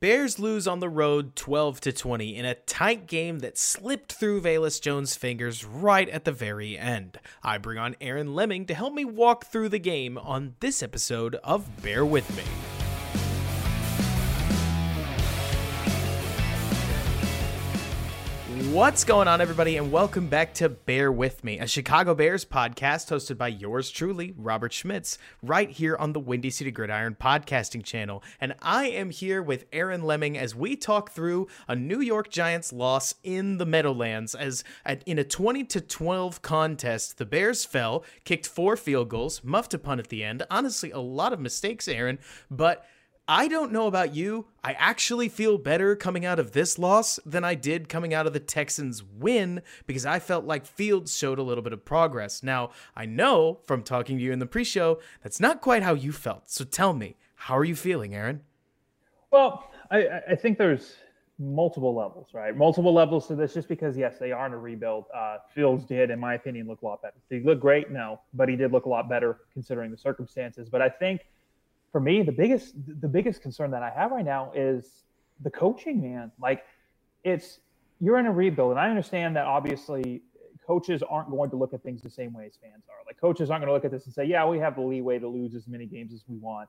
Bears lose on the road 12 to 20 in a tight game that slipped through Velus Jones' fingers right at the very end. I bring on Aaron Leming to help me walk through the game on this episode of Bear With Me. What's going on, everybody, and welcome back to Bear With Me, a Chicago Bears podcast hosted by yours truly, Robert Schmitz, right here on the Windy City Gridiron podcasting channel. And I am here with Aaron Leming as we talk through a New York Giants loss in the Meadowlands. As in a 20 to 12 contest, the Bears fell, kicked four field goals, muffed a punt at the end. Honestly, a lot of mistakes, Aaron, but I don't know about you. I actually feel better coming out of this loss than I did coming out of the Texans win because I felt like Fields showed a little bit of progress. Now, I know from talking to you in the pre show, that's not quite how you felt. So tell me, how are you feeling, Aaron? Well, I, I think there's multiple levels, right? Multiple levels to this just because, yes, they are in a rebuild. Uh, Fields did, in my opinion, look a lot better. Did he look great? No, but he did look a lot better considering the circumstances. But I think for me, the biggest the biggest concern that I have right now is the coaching, man. Like it's you're in a rebuild, and I understand that obviously coaches aren't going to look at things the same way as fans are. Like coaches aren't going to look at this and say, "Yeah, we have the leeway to lose as many games as we want."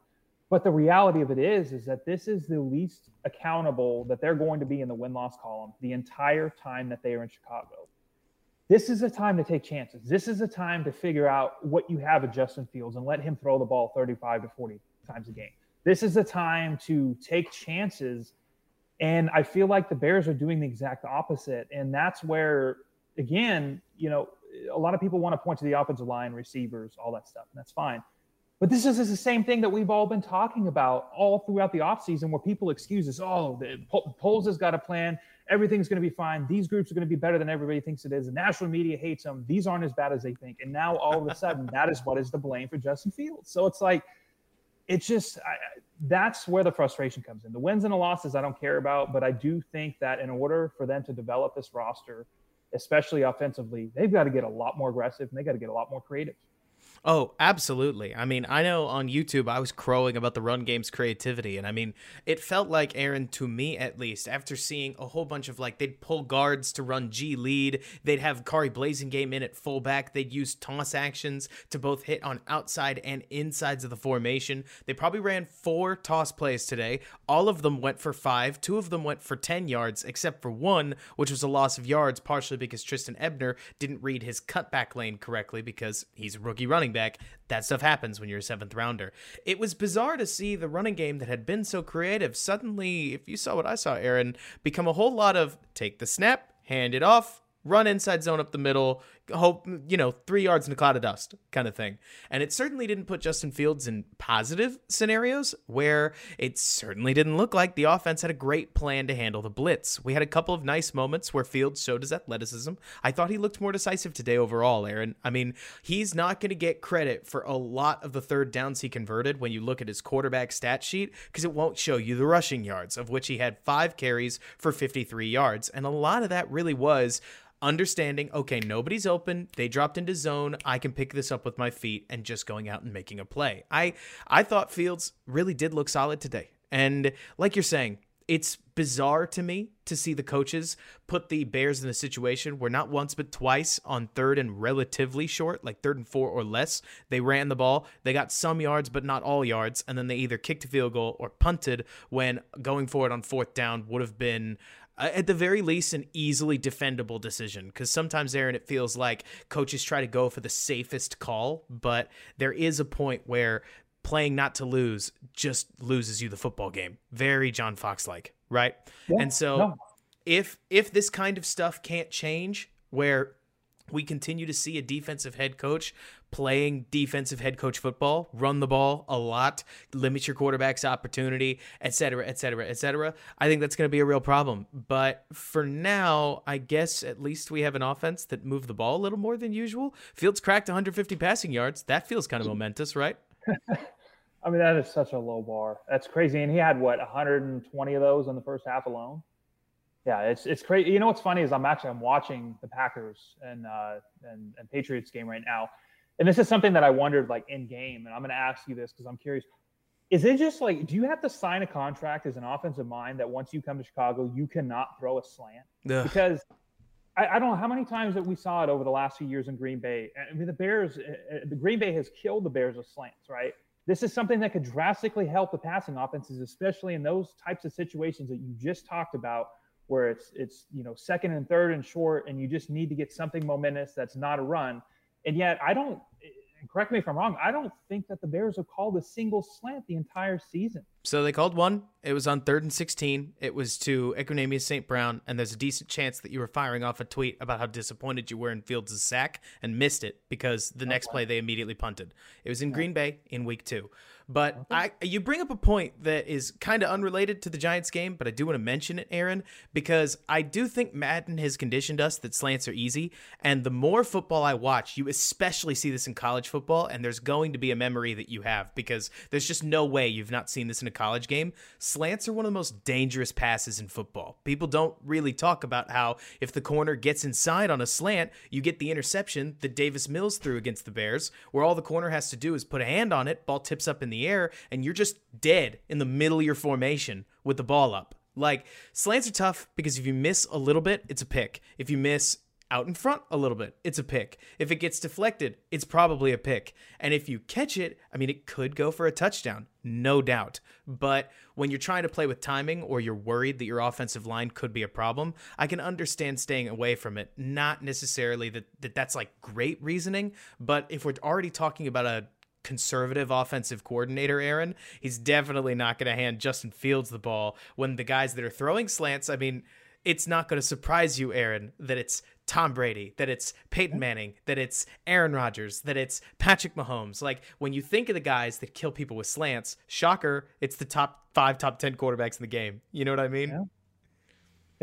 But the reality of it is, is that this is the least accountable that they're going to be in the win loss column the entire time that they are in Chicago. This is a time to take chances. This is a time to figure out what you have at Justin Fields and let him throw the ball 35 to 40 times a game. This is the time to take chances. And I feel like the Bears are doing the exact opposite. And that's where, again, you know, a lot of people want to point to the offensive line, receivers, all that stuff. And that's fine. But this is the same thing that we've all been talking about all throughout the offseason where people excuse us, oh, the Poles has got a plan. Everything's going to be fine. These groups are going to be better than everybody thinks it is. The national media hates them. These aren't as bad as they think. And now all of a sudden, that is what is the blame for Justin Fields. So it's like – it's just I, that's where the frustration comes in. The wins and the losses I don't care about, but I do think that in order for them to develop this roster, especially offensively, they've got to get a lot more aggressive and they got to get a lot more creative. Oh, absolutely. I mean, I know on YouTube I was crowing about the run game's creativity. And I mean, it felt like, Aaron, to me at least, after seeing a whole bunch of like, they'd pull guards to run G lead, they'd have Khari Blasingame in at fullback, they'd use toss actions to both hit on outside and insides of the formation. They probably ran four toss plays today. All of them went for five, two of them went for 10 yards, except for one, which was a loss of yards, partially because Trestan Ebner didn't read his cutback lane correctly because he's a rookie running back. That stuff happens when you're a seventh rounder. It was bizarre to see the running game that had been so creative suddenly, if you saw what I saw, Aaron, become a whole lot of take the snap, hand it off, run inside zone up the middle, hope, you know, three yards in a cloud of dust kind of thing. And it certainly didn't put Justin Fields in positive scenarios where it certainly didn't look like the offense had a great plan to handle the blitz. We had a couple of nice moments where Fields showed his athleticism. I thought he looked more decisive today overall, Aaron. I mean, he's not going to get credit for a lot of the third downs he converted when you look at his quarterback stat sheet because it won't show you the rushing yards, of which he had five carries for 53 yards. And a lot of that really was understanding, okay, nobody's open. They dropped into zone. I can pick this up with my feet and just going out and making a play. I I thought Fields really did look solid today. And like you're saying, it's bizarre to me to see the coaches put the Bears in a situation where not once but twice on third and relatively short, like third and four or less, they ran the ball. They got some yards, but not all yards. And then they either kicked a field goal or punted when going forward on fourth down would have been at the very least, an easily defendable decision. Because sometimes, Aaron, it feels like coaches try to go for the safest call, but there is a point where playing not to lose just loses you the football game. Very John Fox like, right? Yeah, and so, no. if if this kind of stuff can't change, where we continue to see a defensive head coach playing defensive head coach football, run the ball a lot, limit your quarterback's opportunity, et cetera, et cetera, et cetera. I think that's going to be a real problem. But for now, I guess at least we have an offense that moved the ball a little more than usual. Fields cracked 150 passing yards. That feels kind of momentous, right? I mean, that is such a low bar. That's crazy. And he had what 120 of those in the first half alone. Yeah, it's it's crazy. You know what's funny is I'm actually I'm watching the Packers and uh, and and Patriots game right now, and this is something that I wondered like in game, and I'm going to ask you this because I'm curious. is it just like do you have to sign a contract as an offensive mind that once you come to Chicago you cannot throw a slant? Ugh. Because I, I, don't know how many times that we saw it over the last few years in Green Bay. I mean, the Bears, uh, uh, the Green Bay has killed the Bears with slants, right? This is something that could drastically help the passing offenses, especially in those types of situations that you just talked about, where it's it's you know second and third and short, and you just need to get something momentous that's not a run. And yet, I don't correct me if I'm wrong, I don't think that the Bears have called a single slant the entire season. So they called one. It was on third and 16. It was to Equanimeous St. Brown, and there's a decent chance that you were firing off a tweet about how disappointed you were in Fields' sack and missed it because the okay. next play they immediately punted. It was in Green Bay in week two. But okay. I, you bring up a point that is kind of unrelated to the Giants game, but I do want to mention it, Aaron, because I do think Madden has conditioned us that slants are easy. And the more football I watch, you especially see this in college football, and there's going to be a memory that you have because there's just no way you've not seen this in a college game. Slants are one of the most dangerous passes in football. People don't really talk about how if the corner gets inside on a slant, you get the interception that Davis Mills threw against the Bears, where all the corner has to do is put a hand on it, ball tips up in the air, and you're just dead in the middle of your formation with the ball up. Like slants are tough because if you miss a little bit, it's a pick. If you miss out in front a little bit, it's a pick. If it gets deflected, it's probably a pick. And if you catch it, I mean, it could go for a touchdown, no doubt. But when you're trying to play with timing or you're worried that your offensive line could be a problem, I can understand staying away from it. Not necessarily that, that that's like great reasoning, but if we're already talking about a conservative offensive coordinator, Aaron, he's definitely not going to hand Justin Fields the ball when the guys that are throwing slants, I mean, it's not going to surprise you, Aaron, that it's Tom Brady, that it's Peyton Manning, that it's Aaron Rodgers, that it's Patrick Mahomes. Like when you think of the guys that kill people with slants, shocker, it's the top five, top 10 quarterbacks in the game. You know what I mean? Yeah.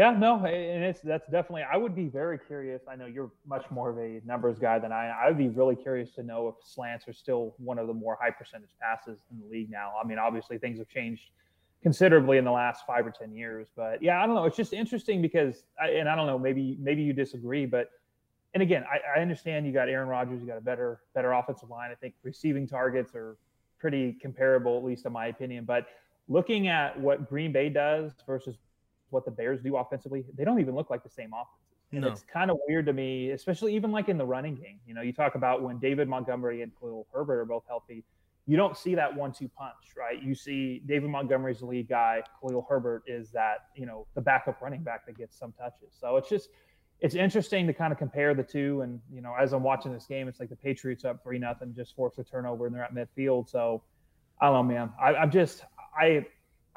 Yeah, no, and it's that's definitely. I would be very curious. I know you're much more of a numbers guy than I. I would be really curious to know if slants are still one of the more high percentage passes in the league now. I mean, obviously things have changed considerably in the last five or ten years. But yeah, I don't know. It's just interesting because, I, and I don't know, maybe maybe you disagree, but and again, I, I, understand you got Aaron Rodgers, you got a better better offensive line. I think receiving targets are pretty comparable, at least in my opinion. But looking at what Green Bay does versus what the Bears do offensively, they don't even look like the same offenses. And no. it's kind of weird to me, especially even like in the running game. You know, you talk about when David Montgomery and Khalil Herbert are both healthy you don't see that one-two punch, right? You see David Montgomery's the lead guy. Khalil Herbert is that you know the backup running back that gets some touches. So it's just it's interesting to kind of compare the two. And you know, as I'm watching this game, it's like the Patriots up three nothing, just forced a turnover, and they're at midfield. So I don't know, man. I, I'm just I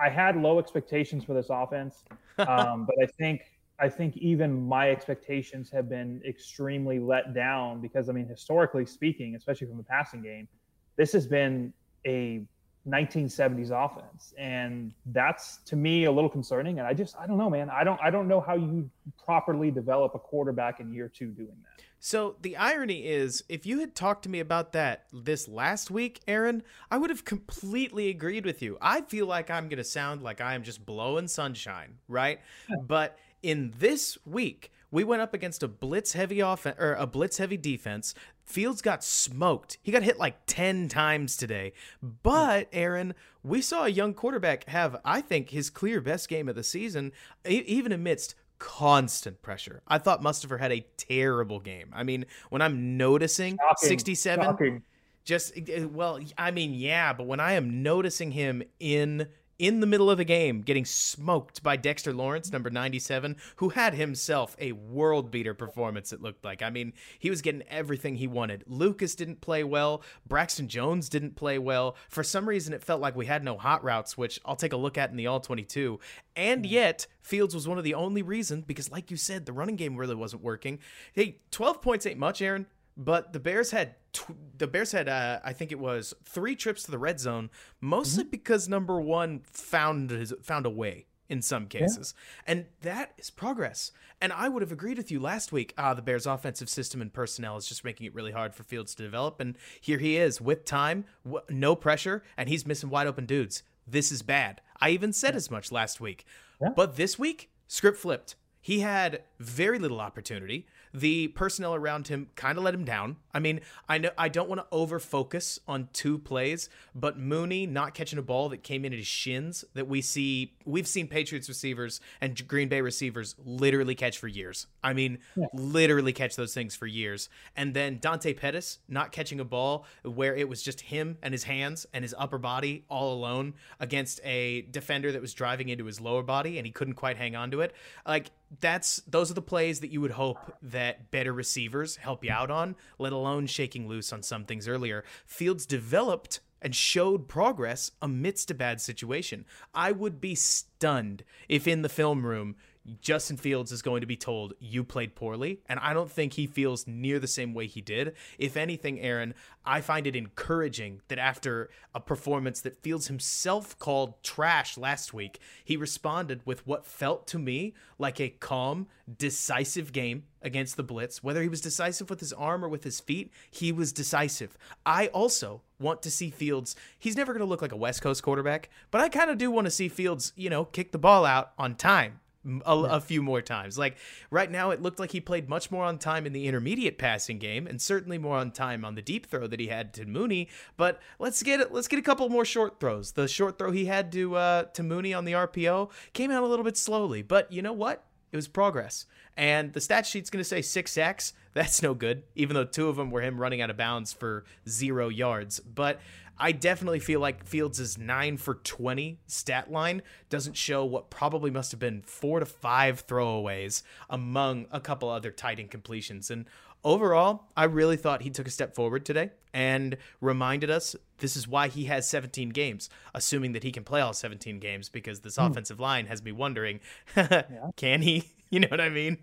I had low expectations for this offense, um, but I think I think even my expectations have been extremely let down because I mean, historically speaking, especially from the passing game this has been a 1970s offense. And that's to me a little concerning. And i just i don't know man. I don't i don't know how you properly develop a quarterback in year two doing that so the irony is if you had talked to me about that this last week aaron i would have completely agreed with you i feel like i'm going to sound like i am just blowing sunshine right but in this week we went up against a blitz heavy offense or a blitz heavy defense. Fields got smoked. He got hit like 10 times today. But Aaron, we saw a young quarterback have I think his clear best game of the season even amidst constant pressure. I thought Mustipher had a terrible game. I mean, when I'm noticing Shocking. 67 Shocking. just eh, well, I mean, yeah, but when I am noticing him in in the middle of the game getting smoked by Dexter Lawrence, number 97, who had himself a world beater performance, it looked like. I mean, he was getting everything he wanted. Lucas didn't play well. Braxton Jones didn't play well. For some reason, it felt like we had no hot routes, which I'll take a look at in the All 22. And hmm. yet, Fields was one of the only reasons, because like you said, the running game really wasn't working. Hey, 12 points ain't much, Aaron. But the Bears had tw- the Bears had uh, I think it was three trips to the red zone, mostly mm-hmm. because number one found his, found a way in some cases, yeah. and that is progress. And I would have agreed with you last week. Ah, the Bears' offensive system and personnel is just making it really hard for Fields to develop. And here he is with time, w- no pressure, and he's missing wide open dudes. This is bad. I even said yeah. as much last week, yeah. but this week script flipped. He had very little opportunity. The personnel around him kind of let him down. I mean, I know I don't want to over focus on two plays, but Mooney not catching a ball that came in at his shins that we see we've seen Patriots receivers and Green Bay receivers literally catch for years. I mean, yeah. literally catch those things for years. And then Dante Pettis not catching a ball where it was just him and his hands and his upper body all alone against a defender that was driving into his lower body and he couldn't quite hang on to it. Like that's those are the plays that you would hope that better receivers help you out on, let alone shaking loose on some things earlier. Fields developed and showed progress amidst a bad situation. I would be stunned if in the film room Justin Fields is going to be told you played poorly, and I don't think he feels near the same way he did. If anything, Aaron, I find it encouraging that after a performance that Fields himself called trash last week, he responded with what felt to me like a calm, decisive game against the Blitz. Whether he was decisive with his arm or with his feet, he was decisive. I also want to see Fields. He's never going to look like a West Coast quarterback, but I kind of do want to see Fields, you know, kick the ball out on time a, a, few more times. Like right now, it looked like he played much more on time in the intermediate passing game, and certainly more on time on the deep throw that he had to Mooney. But let's get it. Let's get a couple more short throws. The short throw he had to uh, to Mooney on the RPO came out a little bit slowly, but you know what? It was progress. And the stat sheet's going to say six sacks. That's no good, even though two of them were him running out of bounds for zero yards. But I definitely feel like Fields' 9 for 20 stat line doesn't show what probably must have been four to five throwaways among a couple other tight incompletions. And overall, I really thought he took a step forward today and reminded us this is why he has 17 games, assuming that he can play all 17 games because this mm. offensive line has me wondering yeah. can he? You know what I mean?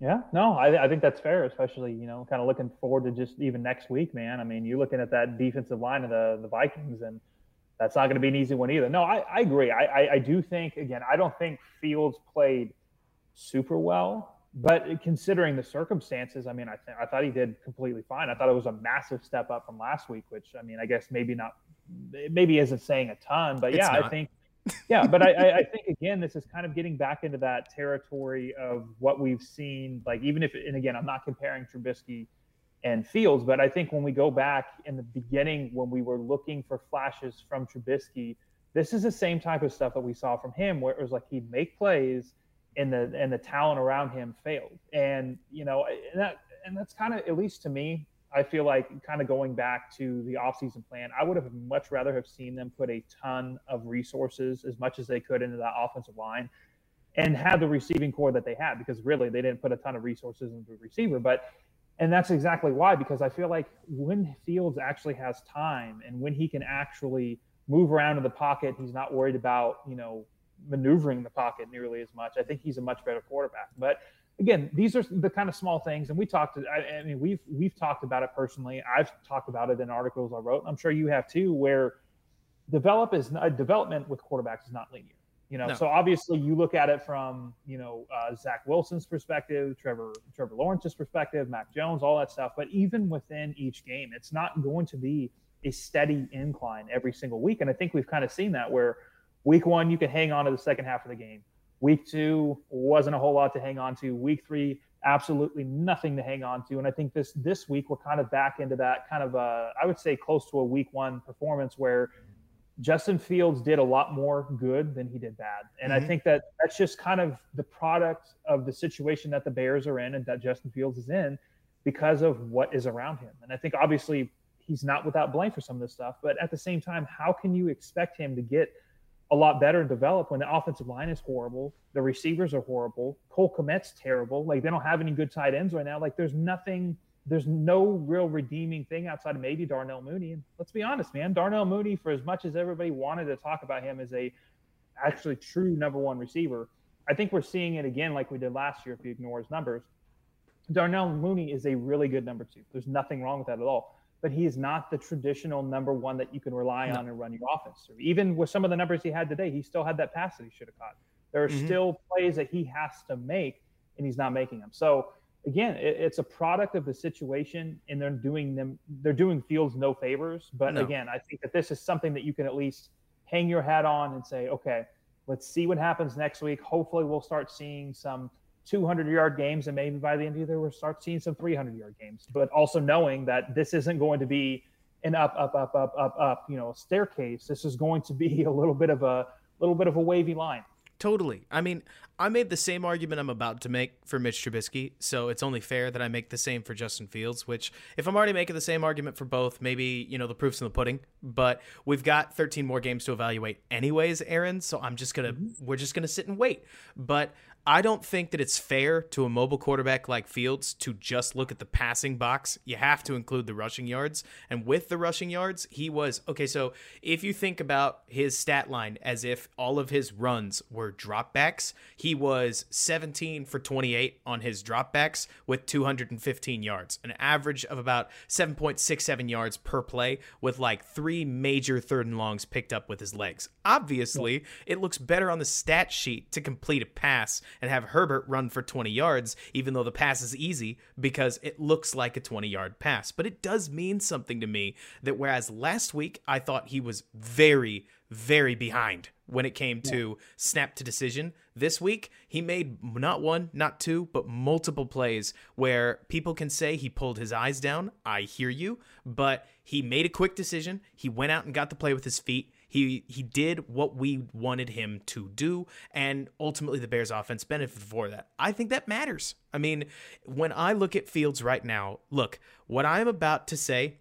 Yeah, no, I, I think that's fair, especially, you know, kind of looking forward to just even next week, man. I mean, you're looking at that defensive line of the, the Vikings, and that's not going to be an easy one either. No, I, I agree. I, I, I do think, again, I don't think Fields played super well, but considering the circumstances, I mean, I, th- I thought he did completely fine. I thought it was a massive step up from last week, which, I mean, I guess maybe not, maybe isn't saying a ton, but yeah, I think yeah, but I, I think again, this is kind of getting back into that territory of what we've seen. Like even if, and again, I'm not comparing Trubisky and Fields, but I think when we go back in the beginning when we were looking for flashes from Trubisky, this is the same type of stuff that we saw from him, where it was like he'd make plays and the and the talent around him failed, and you know, and that and that's kind of at least to me I feel like kind of going back to the offseason plan, I would have much rather have seen them put a ton of resources as much as they could into that offensive line and have the receiving corps that they had because really they didn't put a ton of resources into the receiver. But and that's exactly why, because I feel like when Fields actually has time and when he can actually move around in the pocket, he's not worried about, you know, maneuvering the pocket nearly as much. I think he's a much better quarterback. But again, these are the kind of small things, and we talked. I, I, mean, we've we've talked about it personally. I've talked about it in articles I wrote. I'm sure you have too, where develop is uh, development with quarterbacks is not linear. You know, no. so obviously you look at it from you know uh, Zach Wilson's perspective, Trevor Trevor Lawrence's perspective, Mac Jones, all that stuff. But even within each game, it's not going to be a steady incline every single week. And I think we've kind of seen that where week one you can hang on to the second half of the game Week two wasn't a whole lot to hang on to. Week three, absolutely nothing to hang on to. And I think this this week we're kind of back into that kind of a, I would say close to a week one performance where Justin Fields did a lot more good than he did bad. And mm-hmm. I think that that's just kind of the product of the situation that the Bears are in and that Justin Fields is in because of what is around him. And I think obviously he's not without blame for some of this stuff, but at the same time, how can you expect him to get – a lot better and develop when the offensive line is horrible, the receivers are horrible, Cole Kmet's terrible. Like they don't have any good tight ends right now. Like there's nothing, there's no real redeeming thing outside of maybe Darnell Mooney. And let's be honest, man, Darnell Mooney, for as much as everybody wanted to talk about him as a actually true number one receiver, I think we're seeing it again like we did last year if you ignore his numbers. Darnell Mooney is a really good number two. There's nothing wrong with that at all but he is not the traditional number one that you can rely no. on and run your offense through. Even with some of the numbers he had today, he still had that pass that he should have caught. There are mm-hmm. still plays that he has to make, and he's not making them. So again, it, it's a product of the situation, and they're doing them. They're doing Fields no favors. But no. again, I think that this is something that you can at least hang your hat on and say, okay, let's see what happens next week. Hopefully, we'll start seeing some 200 yard games, and maybe by the end of the year, we'll start seeing some 300 yard games. But also knowing that this isn't going to be an up, up, up, up, up, up, you know, staircase. This is going to be a little bit of a little bit of a wavy line. Totally. I mean, I made the same argument I'm about to make for Mitch Trubisky, so it's only fair that I make the same for Justin Fields, which if I'm already making the same argument for both, maybe, you know, the proof's in the pudding, but we've got 13 more games to evaluate anyways, Aaron, so I'm just going to mm-hmm. we're just going to sit and wait. But I don't think that it's fair to a mobile quarterback like Fields to just look at the passing box. You have to include the rushing yards. And with the rushing yards, he was okay. So if you think about his stat line as if all of his runs were dropbacks, he was 17 for 28 on his dropbacks with 215 yards, an average of about 7.67 yards per play, with like three major third and longs picked up with his legs. Obviously, it looks better on the stat sheet to complete a pass and have Herbert run for 20 yards, even though the pass is easy because it looks like a 20 yard pass. But it does mean something to me that whereas last week I thought he was very, very behind when it came to snap to decision. This week, he made not one, not two, but multiple plays where people can say he pulled his eyes down. I hear you, but he made a quick decision. He went out and got the play with his feet. He he did what we wanted him to do, and ultimately the Bears offense benefited for that. I think that matters. I mean, when I look at Fields right now, look, what I'm about to say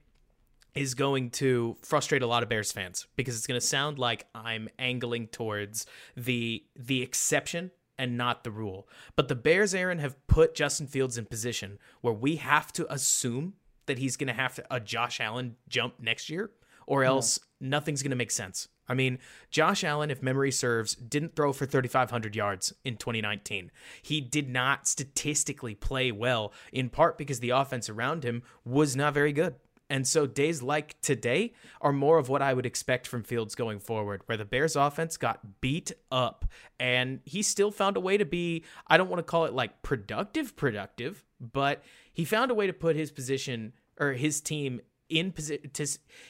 is going to frustrate a lot of Bears fans because it's going to sound like I'm angling towards the the exception and not the rule. But the Bears, Aaron, have put Justin Fields in position where we have to assume that he's going to have to a Josh Allen jump next year or else yeah. nothing's going to make sense. I mean, Josh Allen, if memory serves, didn't throw for 3,500 yards in 2019. He did not statistically play well, in part because the offense around him was not very good. And so days like today are more of what I would expect from Fields going forward, where the Bears offense got beat up and he still found a way to be, I don't want to call it like productive, productive, but he found a way to put his position or his team in position.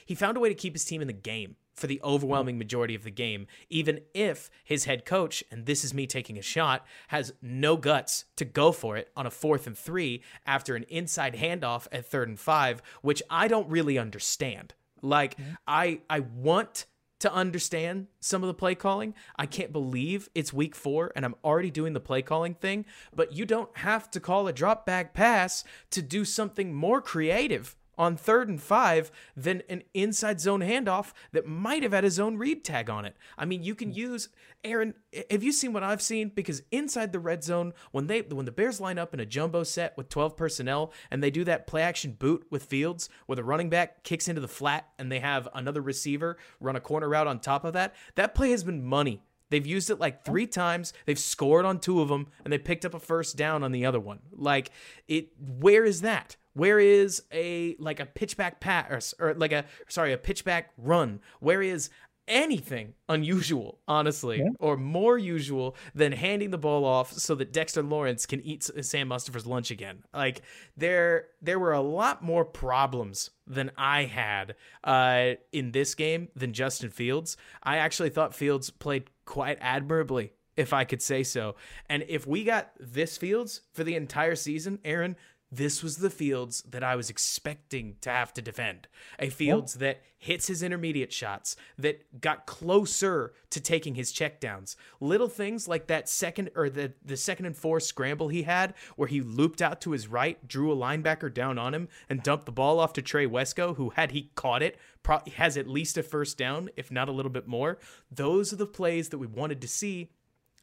He found a way to keep his team in the game for the overwhelming majority of the game, even if his head coach, and this is me taking a shot, has no guts to go for it on a fourth and three after an inside handoff at third and five, which I don't really understand. Like, I I want to understand some of the play calling. I can't believe it's week four and I'm already doing the play calling thing, but you don't have to call a drop back pass to do something more creative on third and five than an inside zone handoff that might have had his own read tag on it. I mean, you can use Aaron. Have you seen what I've seen? Because inside the red zone, when they when the Bears line up in a jumbo set with 12 personnel and they do that play action boot with Fields, where the running back kicks into the flat and they have another receiver run a corner route on top of that, that play has been money They've used it like three times. They've scored on two of them, and they picked up a first down on the other one. Like it, where is that? Where is a like a pitchback pass or, or like a sorry a pitchback run? Where is anything unusual, honestly, yeah. or more usual than handing the ball off so that Dexter Lawrence can eat Sam Mustipher's lunch again. Like there, there were a lot more problems than I had uh, in this game than Justin Fields. I actually thought Fields played quite admirably, if I could say so. And if we got this Fields for the entire season, Aaron, this was the Fields that I was expecting to have to defend. A Fields yep. that hits his intermediate shots, that got closer to taking his checkdowns. Little things like that second or the, the second and four scramble he had, where he looped out to his right, drew a linebacker down on him, and dumped the ball off to Trey Wesco, who, had he caught it, pro- has at least a first down, if not a little bit more. Those are the plays that we wanted to see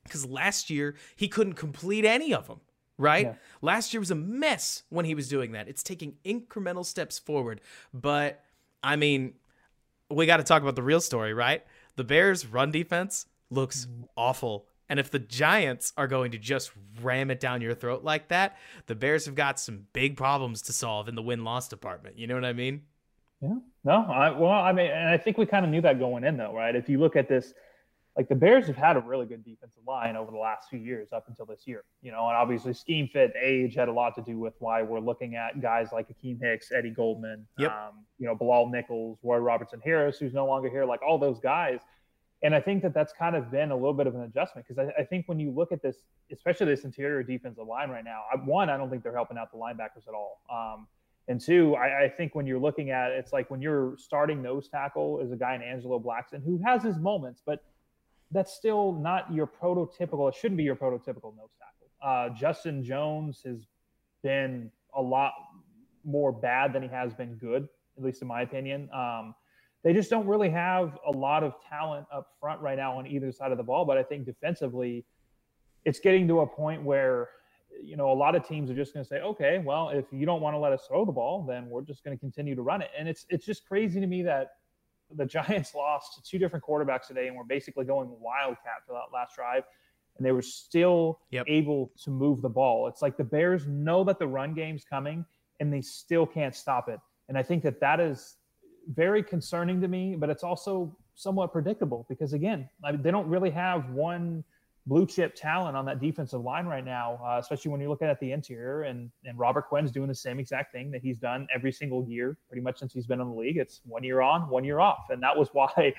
because last year he couldn't complete any of them right? Yeah. Last year was a mess when he was doing that. It's taking incremental steps forward. But I mean, we got to talk about the real story, right? The Bears' run defense looks awful. And if the Giants are going to just ram it down your throat like that, the Bears have got some big problems to solve in the win loss department. You know what I mean? Yeah. No, I, well, I mean, and I think we kind of knew that going in, though, right? If you look at this like the Bears have had a really good defensive line over the last few years up until this year, you know, and obviously scheme fit, age had a lot to do with why we're looking at guys like Akiem Hicks, Eddie Goldman, yep. um, you know, Bilal Nichols, Roy Robertson Harris, who's no longer here, like all those guys. And I think that that's kind of been a little bit of an adjustment because I, I, think when you look at this, especially this interior defensive line right now, I, one, I don't think they're helping out the linebackers at all. Um, and two, I, I, think when you're looking at it's like when you're starting nose tackle is a guy in Angelo Blackson who has his moments, but that's still not your prototypical. It shouldn't be your prototypical nose tackle. Uh, Justin Jones has been a lot more bad than he has been good, at least in my opinion. Um, they just don't really have a lot of talent up front right now on either side of the ball. But I think defensively, it's getting to a point where you know a lot of teams are just going to say, okay, well, if you don't want to let us throw the ball, then we're just going to continue to run it. And it's it's just crazy to me that the Giants lost to two different quarterbacks today and were basically going wildcat for that last drive. And they were still yep. able to move the ball. It's like the Bears know that the run game's coming and they still can't stop it. And I think that that is very concerning to me, but it's also somewhat predictable because, again, I mean, they don't really have one – blue chip talent on that defensive line right now, uh, especially when you're looking at the interior. And and Robert Quinn's doing the same exact thing that he's done every single year, pretty much since he's been in the league. It's one year on, one year off, and that was why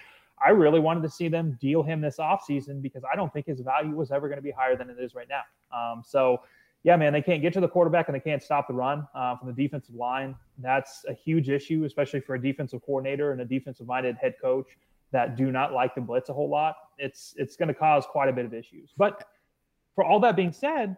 I really wanted to see them deal him this offseason because I don't think his value was ever going to be higher than it is right now. Um, so. Yeah, man, they can't get to the quarterback and they can't stop the run uh, from the defensive line. That's a huge issue, especially for a defensive coordinator and a defensive-minded head coach that do not like the blitz a whole lot, it's it's going to cause quite a bit of issues. But for all that being said,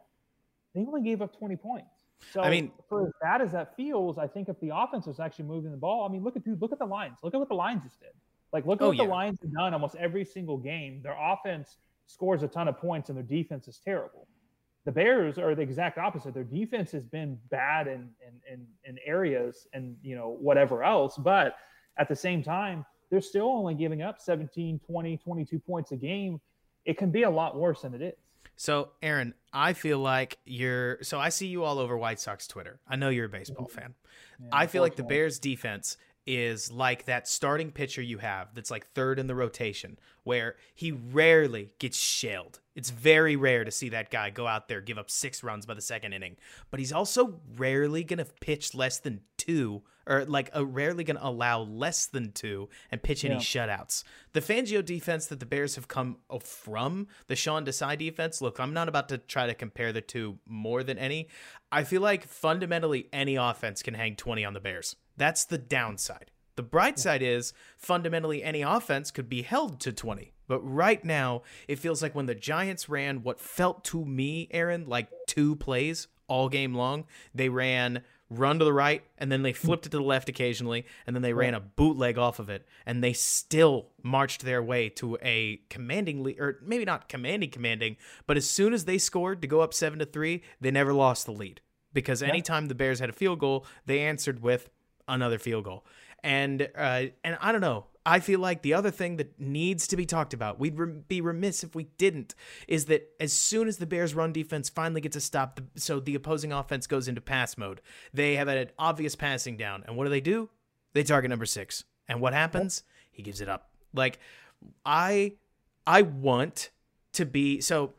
they only gave up 20 points. So I mean, for as bad as that feels, I think if the offense was actually moving the ball, I mean, look at dude, look at the Lions. Look at what the Lions just did. Like, look at oh, what yeah. the Lions have done almost every single game. Their offense scores a ton of points, and their defense is terrible. The Bears are the exact opposite. Their defense has been bad in in in, in areas and you know whatever else, but at the same time, they're still only giving up 17, 20, 22 points a game. It can be a lot worse than it is. So, Aaron, I feel like you're. So, I see you all over White Sox Twitter. I know you're a baseball mm-hmm. fan. Yeah, I feel like the Bears defense is like that starting pitcher you have that's like third in the rotation, where he rarely gets shelled. It's very rare to see that guy go out there, give up six runs by the second inning, but he's also rarely going to pitch less than two or like a rarely going to allow less than two and pitch any yeah. shutouts. The Fangio defense that the Bears have come oh, from, the Sean Desai defense, look, I'm not about to try to compare the two more than any. I feel like fundamentally any offense can hang 20 on the Bears. That's the downside. The bright side is fundamentally any offense could be held to 20. But right now, it feels like when the Giants ran what felt to me, Aaron, like two plays all game long, they ran run to the right, and then they flipped it to the left occasionally, and then they ran a bootleg off of it, and they still marched their way to a commanding lead, or maybe not commanding, commanding, but as soon as they scored to go up seven to three, they never lost the lead. Because anytime the Bears had a field goal, they answered with another field goal, and uh, and I don't know. I feel like the other thing that needs to be talked about, we'd re- be remiss if we didn't, is that as soon as the Bears' run defense finally gets a stop, the, so the opposing offense goes into pass mode, they have an obvious passing down. And what do they do? They target number six. And what happens? He gives it up. Like, I, I want to be so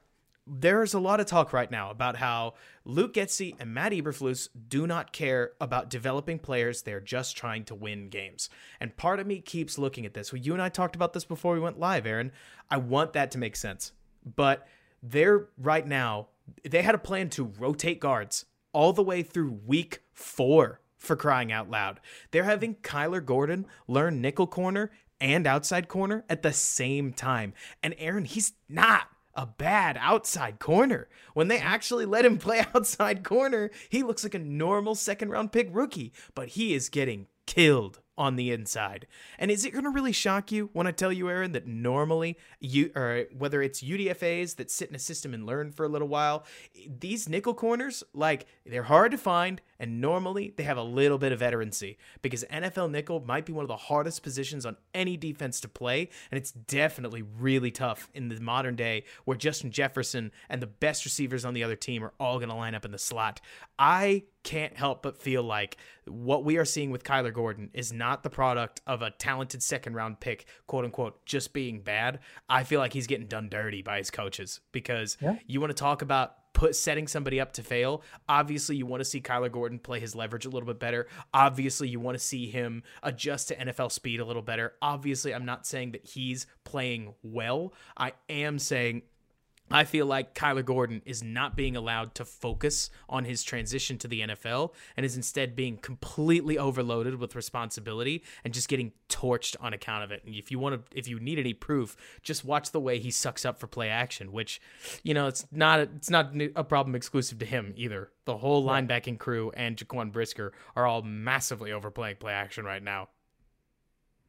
there's a lot of talk right now about how Luke Getsy and Matt Eberflus do not care about developing players. They're just trying to win games. And part of me keeps looking at this. Well, you and I talked about this before we went live, Aaron. I want that to make sense. But they're right now, they had a plan to rotate guards all the way through week four for crying out loud. They're having Kyler Gordon learn nickel corner and outside corner at the same time. And Aaron, he's not a bad outside corner. When they mm-hmm. actually let him play outside corner, he looks like a normal second round pick rookie, but he is getting killed on the inside. And is it going to really shock you when I tell you, Aaron, that normally you or whether it's UDFA's that sit in a system and learn for a little while, these nickel corners, like they're hard to find, and normally they have a little bit of veterancy because NFL nickel might be one of the hardest positions on any defense to play, and it's definitely really tough in the modern day where Justin Jefferson and the best receivers on the other team are all going to line up in the slot. I can't help but feel like what we are seeing with Kyler Gordon is not the product of a talented second round pick, quote unquote, just being bad. I feel like he's getting done dirty by his coaches because yeah. you want to talk about put setting somebody up to fail. Obviously, you want to see Kyler Gordon play his leverage a little bit better. Obviously, you want to see him adjust to NFL speed a little better. Obviously, I'm not saying that he's playing well. I am saying I feel like Kyler Gordon is not being allowed to focus on his transition to the NFL and is instead being completely overloaded with responsibility and just getting torched on account of it. And if you want to if you need any proof, just watch the way he sucks up for play action, which you know, it's not a, it's not a problem exclusive to him either. The whole linebacking crew and Jaquan Brisker are all massively overplaying play action right now.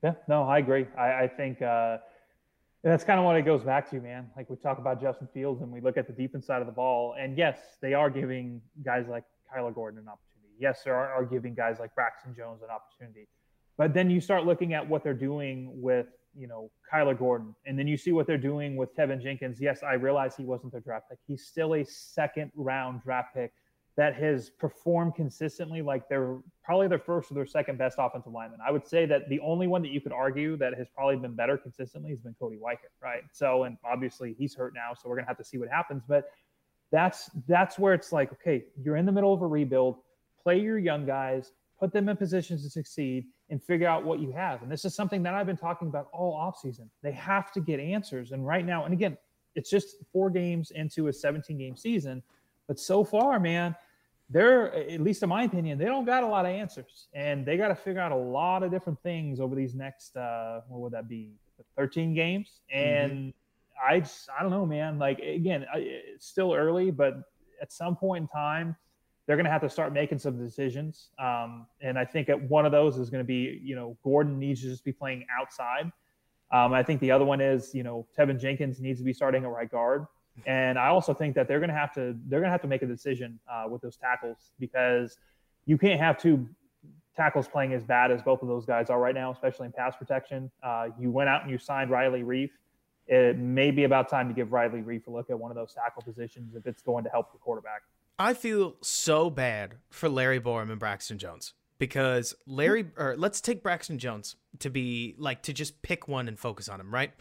Yeah, no, I agree. I, I think uh and that's kind of what it goes back to, man. Like we talk about Justin Fields and we look at the defense side of the ball. And yes, they are giving guys like Kyler Gordon an opportunity. Yes, they are, are giving guys like Braxton Jones an opportunity. But then you start looking at what they're doing with, you know, Kyler Gordon. And then you see what they're doing with Teven Jenkins. Yes, I realize he wasn't their draft pick. He's still a second round draft pick that has performed consistently like they're probably their first or their second best offensive lineman. I would say that the only one that you could argue that has probably been better consistently has been Cody Whitehair, right? So, and obviously he's hurt now, so we're gonna have to see what happens. But that's that's where it's like, okay, you're in the middle of a rebuild. Play your young guys, put them in positions to succeed, and figure out what you have. And this is something that I've been talking about all offseason. They have to get answers. And right now, and again, it's just four games into a 17 game season but so far, man, they're at least in my opinion, they don't got a lot of answers, and they got to figure out a lot of different things over these next uh, what would that be, 13 games, and. Mm-hmm. I just, I don't know, man. Like again, it's still early, but at some point in time, they're going to have to start making some decisions. Um, and I think at one of those is going to be, you know, Gordon needs to just be playing outside. Um, I think the other one is, you know, Teven Jenkins needs to be starting a right guard. And I also think that they're going to have to they're going to have to make a decision uh, with those tackles because you can't have two tackles playing as bad as both of those guys are right now, especially in pass protection. Uh, you went out and you signed Riley Reiff. It may be about time to give Riley Reiff a look at one of those tackle positions if it's going to help the quarterback. I feel so bad for Larry Borom and Braxton Jones because Larry, or let's take Braxton Jones to be like to just pick one and focus on him, right?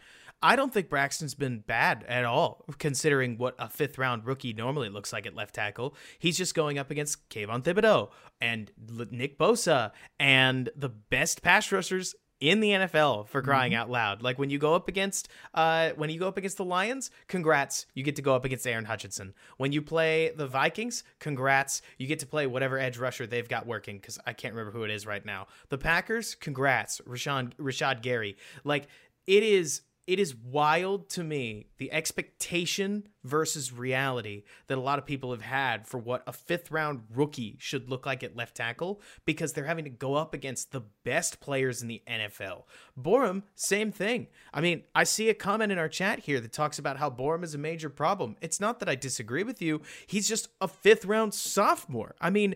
I don't think Braxton's been bad at all, considering what a fifth round rookie normally looks like at left tackle. He's just going up against Kayvon Thibodeaux and Nick Bosa and the best pass rushers in the NFL for crying mm-hmm. out loud. Like when you go up against uh when you go up against the Lions, congrats, you get to go up against Aaron Hutchinson. When you play the Vikings, congrats, you get to play whatever edge rusher they've got working cuz I can't remember who it is right now. The Packers, congrats, Rashawn Rashan Gary. Like it is it is wild to me the expectation versus reality that a lot of people have had for what a fifth round rookie should look like at left tackle because they're having to go up against the best players in the NFL. Borom, same thing. I mean, I see a comment in our chat here that talks about how Borom is a major problem. It's not that I disagree with you, he's just a fifth round sophomore. I mean,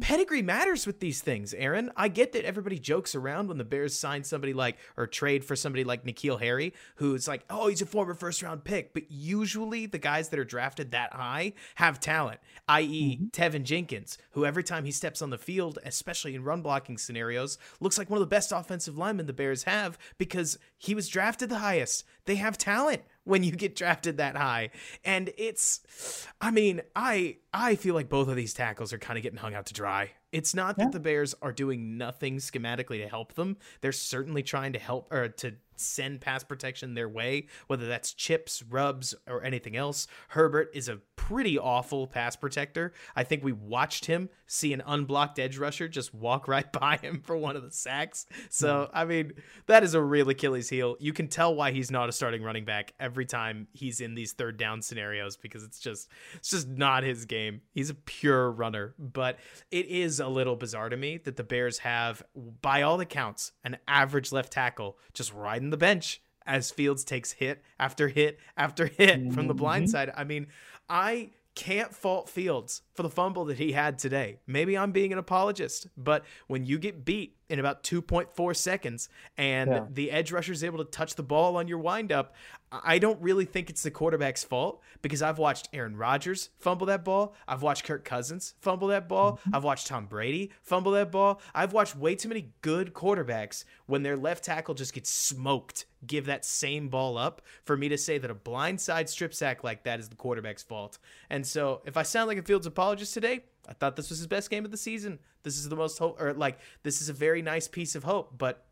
pedigree matters with these things, Aaron. I get that everybody jokes around when the Bears sign somebody like or trade for somebody like N'Keal Harry, who's like, oh, he's a former first round pick. But usually the guys that are drafted that high have talent, i.e., mm-hmm. Teven Jenkins, who every time he steps on the field, especially in run blocking scenarios, looks like one of the best offensive linemen the Bears have because he was drafted the highest. They have talent when you get drafted that high. And it's I mean, I I feel like both of these tackles are kind of getting hung out to dry. It's not that the Bears are doing nothing schematically to help them. They're certainly trying to help or to send pass protection their way, whether that's chips, rubs, or anything else. Herbert is a pretty awful pass protector. I think we watched him see an unblocked edge rusher just walk right by him for one of the sacks. So, hmm. I mean, that is a real Achilles heel. You can tell why he's not a starting running back every time he's in these third down scenarios because it's just it's just not his game. He's a pure runner, but it is a little bizarre to me that the Bears have by all accounts an average left tackle just riding the bench as Fields takes hit after hit after hit mm-hmm. from the blind mm-hmm. side. I mean, I can't fault Fields for the fumble that he had today. Maybe I'm being an apologist, but when you get beat in about 2.4 seconds and Yeah. the edge rusher is able to touch the ball on your windup, I don't really think it's the quarterback's fault because I've watched Aaron Rodgers fumble that ball. I've watched Kirk Cousins fumble that ball. Mm-hmm. I've watched Tom Brady fumble that ball. I've watched way too many good quarterbacks when their left tackle just gets smoked give that same ball up for me to say that a blindside strip sack like that is the quarterback's fault. And so if I sound like a Fields apologist today, I thought this was his best game of the season. This is the most hope, or like this is a very nice piece of hope. But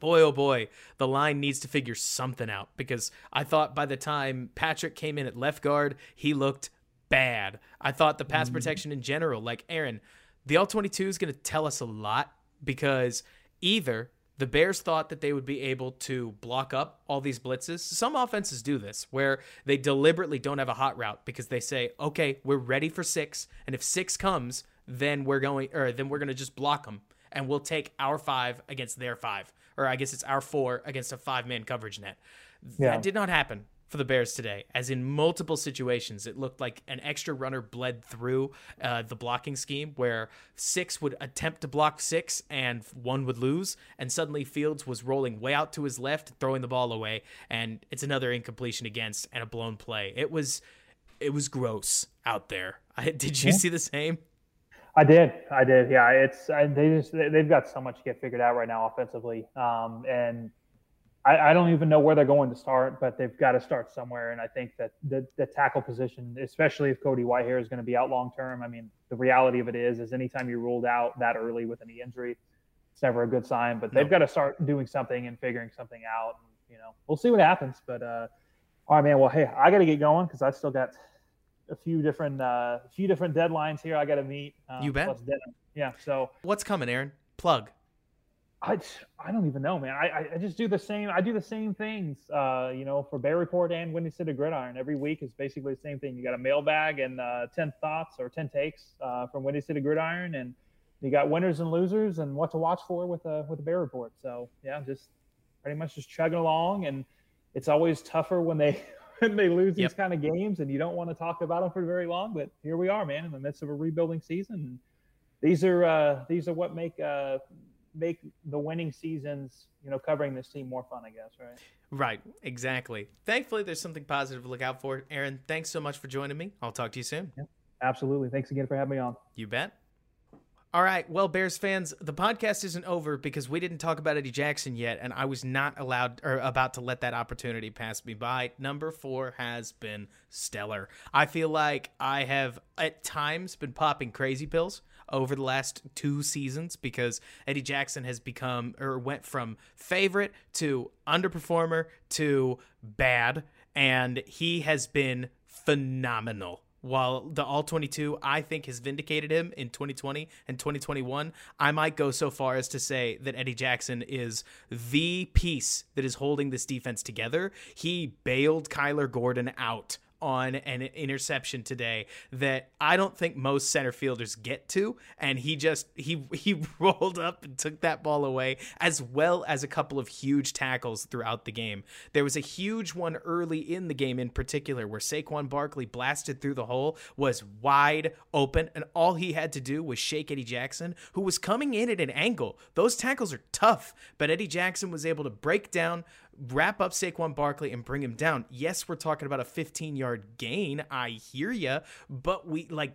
boy, oh boy, the line needs to figure something out because I thought by the time Patrick came in at left guard, he looked bad. I thought the pass mm-hmm. protection in general, like Aaron, the All 22 is going to tell us a lot because either the Bears thought that they would be able to block up all these blitzes. Some offenses do this where they deliberately don't have a hot route because they say, "Okay, we're ready for 6, and if 6 comes, then we're going or then we're going to just block them and we'll take our 5 against their 5." Or I guess it's our 4 against a 5-man coverage net. Yeah. That did not happen for the Bears today, as in multiple situations, it looked like an extra runner bled through uh, the blocking scheme where six would attempt to block six and one would lose, and suddenly Fields was rolling way out to his left, throwing the ball away, and it's another incompletion against and a blown play. It was, it was gross out there. I, did you Yeah. see the same? I did. I did. Yeah, it's I, they just they- they've got so much to get figured out right now offensively, um, and I, I don't even know where they're going to start, but they've got to start somewhere. And I think that the, the tackle position, especially if Cody Whitehair is going to be out long term, I mean, the reality of it is, is anytime you're ruled out that early with any injury, it's never a good sign. But they've No. got to start doing something and figuring something out. And, you know, we'll see what happens. But uh, all right, man. Well, hey, I got to get going because I've still got a few different uh, a few different deadlines here I got to meet. Um, You bet. Yeah. So What's coming, Aaron? Plug. I, I don't even know, man. I, I- just do the same. I do the same things, uh, you know, for Bear Report and Windy City Gridiron. Every week is basically the same thing. You got a mailbag and uh, 10 thoughts or 10 takes uh, from Windy City Gridiron. And you got winners and losers and what to watch for with a, with a Bear Report. So, yeah, just pretty much just chugging along. And it's always tougher when they when they lose these kind of games and you don't want to talk about them for very long. But here we are, man, in the midst of a rebuilding season. These are uh, these are what make uh, make the winning seasons, you know, covering this team more fun, I guess, right? Right, exactly. Thankfully, there's something positive to look out for. Aaron, thanks so much for joining me. I'll talk to you soon. Absolutely. Thanks again for having me on. You bet. All right. Well, Bears fans, the podcast isn't over because we didn't talk about Eddie Jackson yet, and I was not allowed or about to let that opportunity pass me by. Number four has been stellar. I feel like I have at times been popping crazy pills over the last two seasons because Eddie Jackson has become or went from favorite to underperformer to bad, and he has been phenomenal. While the all 22 i think has vindicated him in 2020 and 2021 i might go so far as to say that eddie jackson is the piece that is holding this defense together. He bailed kyler gordon out on an interception today that I don't think most center fielders get to and he just he he rolled up and took that ball away as well as a couple of huge tackles throughout the game. There was a huge one early in the game in particular where Saquon Barkley blasted through the hole was wide open and all he had to do was shake Eddie Jackson who was coming in at an angle. Those tackles are tough, but Eddie Jackson was able to break down wrap up Saquon Barkley and bring him down. Yes, we're talking about a 15 yard gain. I hear you, but we like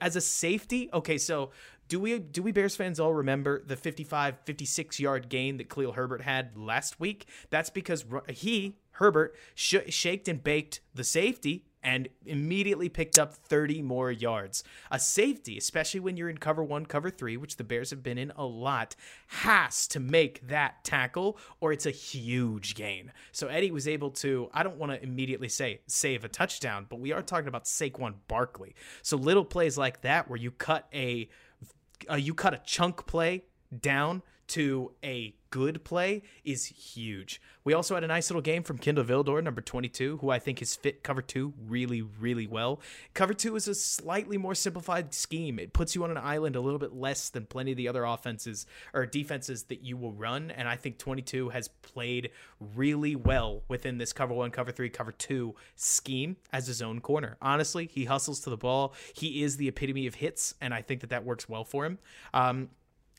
as a safety. Okay, so do we do we Bears fans all remember the 55 56 yard gain that Khalil Herbert had last week? That's because he Herbert sh- shaked and baked the safety and immediately picked up 30 more yards. A safety, especially when you're in cover 1, cover 3, which the Bears have been in a lot, has to make that tackle or it's a huge gain. So Eddie was able to I don't want to immediately say save a touchdown, but we are talking about Saquon Barkley. So little plays like that where you cut a uh, you cut a chunk play down to a good play is huge. We also had a nice little game from Kindle Vildor, number 22, who I think has fit cover two really, really well. Cover two is a slightly more simplified scheme. It puts you on an island a little bit less than plenty of the other offenses or defenses that you will run. And I think 22 has played really well within this cover one, cover three, cover two scheme as his own corner. Honestly, he hustles to the ball. He is the epitome of hits, and I think that that works well for him. Um,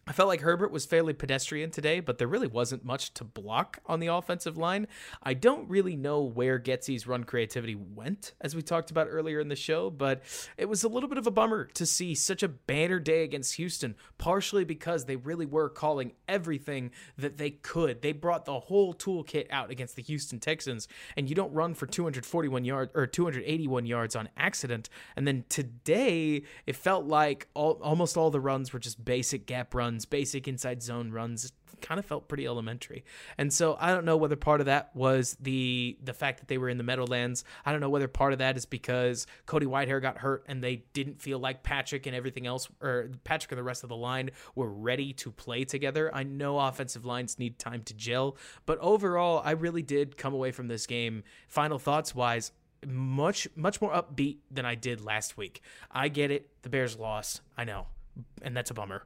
I felt like Herbert was fairly pedestrian today, but there really wasn't much to block on the offensive line. I don't really know where Getsy's run creativity went, as we talked about earlier in the show, but it was a little bit of a bummer to see such a banner day against Houston, partially because they really were calling everything that they could. They brought the whole toolkit out against the Houston Texans, and you don't run for 241 yards or 281 yards on accident. And then today, it felt like all, almost all the runs were just basic gap runs runs, basic inside zone runs, kind of felt pretty elementary. And so I don't know whether part of that was the the fact that they were in the Meadowlands. I don't know whether part of that is because Cody Whitehair got hurt and they didn't feel like Patrick and everything else or Patrick and the rest of the line were ready to play together. I know offensive lines need time to gel, but overall I really did come away from this game final thoughts wise much much more upbeat than I did last week. I get it. The Bears lost. I know and that's a bummer.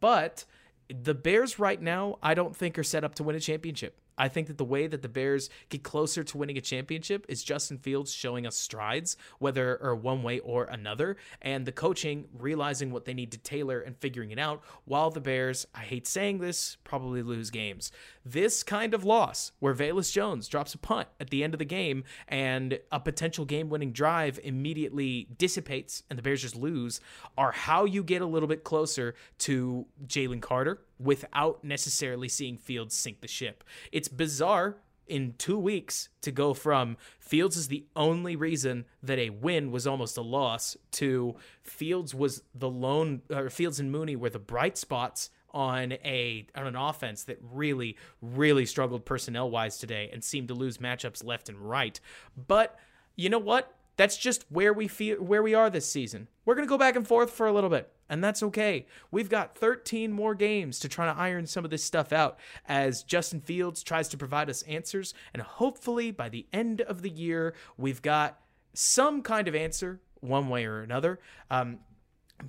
But the Bears right now, I don't think are set up to win a championship. I think that the way that the Bears get closer to winning a championship is Justin Fields showing us strides, whether or one way or another, and the coaching realizing what they need to tailor and figuring it out, while the Bears, I hate saying this, probably lose games. This kind of loss, where Velus Jones drops a punt at the end of the game and a potential game winning drive immediately dissipates and the Bears just lose, are how you get a little bit closer to Jalen Carter without necessarily seeing Fields sink the ship. It's bizarre in two weeks to go from Fields is the only reason that a win was almost a loss to Fields was the lone or Fields and Mooney were the bright spots on a on an offense that really really struggled personnel wise today and seemed to lose matchups left and right. But you know what? That's just where we feel where we are this season. We're going to go back and forth for a little bit and that's okay. We've got 13 more games to try to iron some of this stuff out as Justin Fields tries to provide us answers. And hopefully, by the end of the year, we've got some kind of answer one way or another. Um,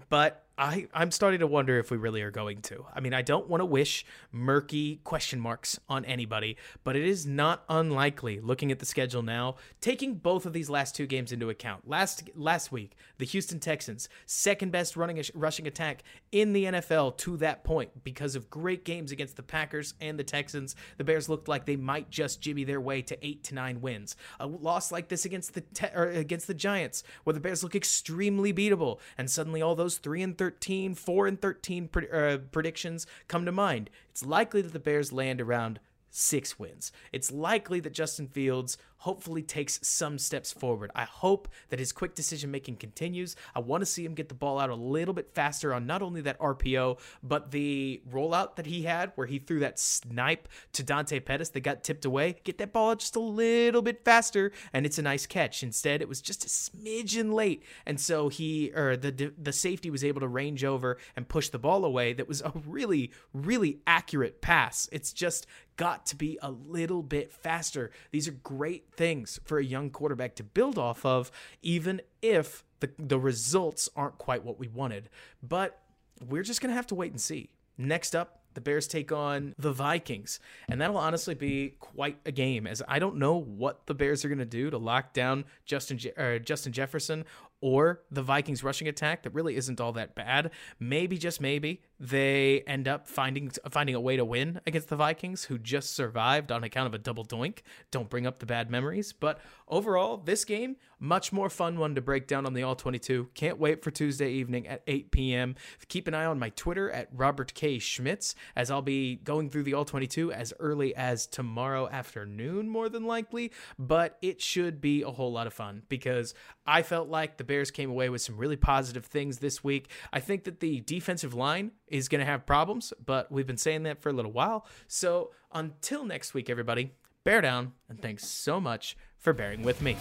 but I, I'm starting to wonder if we really are going to. I mean, I don't want to wish murky question marks on anybody, but it is not unlikely, looking at the schedule now, taking both of these last two games into account. Last last week, the Houston Texans, second best running rushing attack in the NFL to that point because of great games against the Packers and the Texans. The Bears looked like they might just jimmy their way to eight to nine wins. A loss like this against the te- against the Giants, where the Bears look extremely beatable, and suddenly all those three and 13, 4 and 13 pre- uh, predictions come to mind. It's likely that the Bears land around six wins. It's likely that Justin Fields hopefully takes some steps forward. I hope that his quick decision making continues. I want to see him get the ball out a little bit faster on not only that RPO, but the rollout that he had where he threw that snipe to Dante Pettis that got tipped away. Get that ball out just a little bit faster, and it's a nice catch. Instead, it was just a smidgen late, and so he or the the safety was able to range over and push the ball away. That was a really really accurate pass. It's just got to be a little bit faster. These are great things for a young quarterback to build off of, even if the, the results aren't quite what we wanted. But we're just going to have to wait and see. Next up, the Bears take on the Vikings, and that'll honestly be quite a game. As I don't know what the Bears are going to do to lock down Justin Je- uh, Justin Jefferson or the Vikings rushing attack that really isn't all that bad. Maybe just maybe they end up finding finding a way to win against the Vikings who just survived on account of a double doink. Don't bring up the bad memories, but overall this game much more fun one to break down on the all 22. Can't wait for Tuesday evening at 8 p.m. Keep an eye on my Twitter at Robert K Schmitz as I'll be going through the all 22 as early as tomorrow afternoon more than likely, but it should be a whole lot of fun because I felt like the Bears came away with some really positive things this week. I think that the defensive line is going to have problems, but we've been saying that for a little while. So until next week, everybody, bear down, and thanks so much for bearing with me.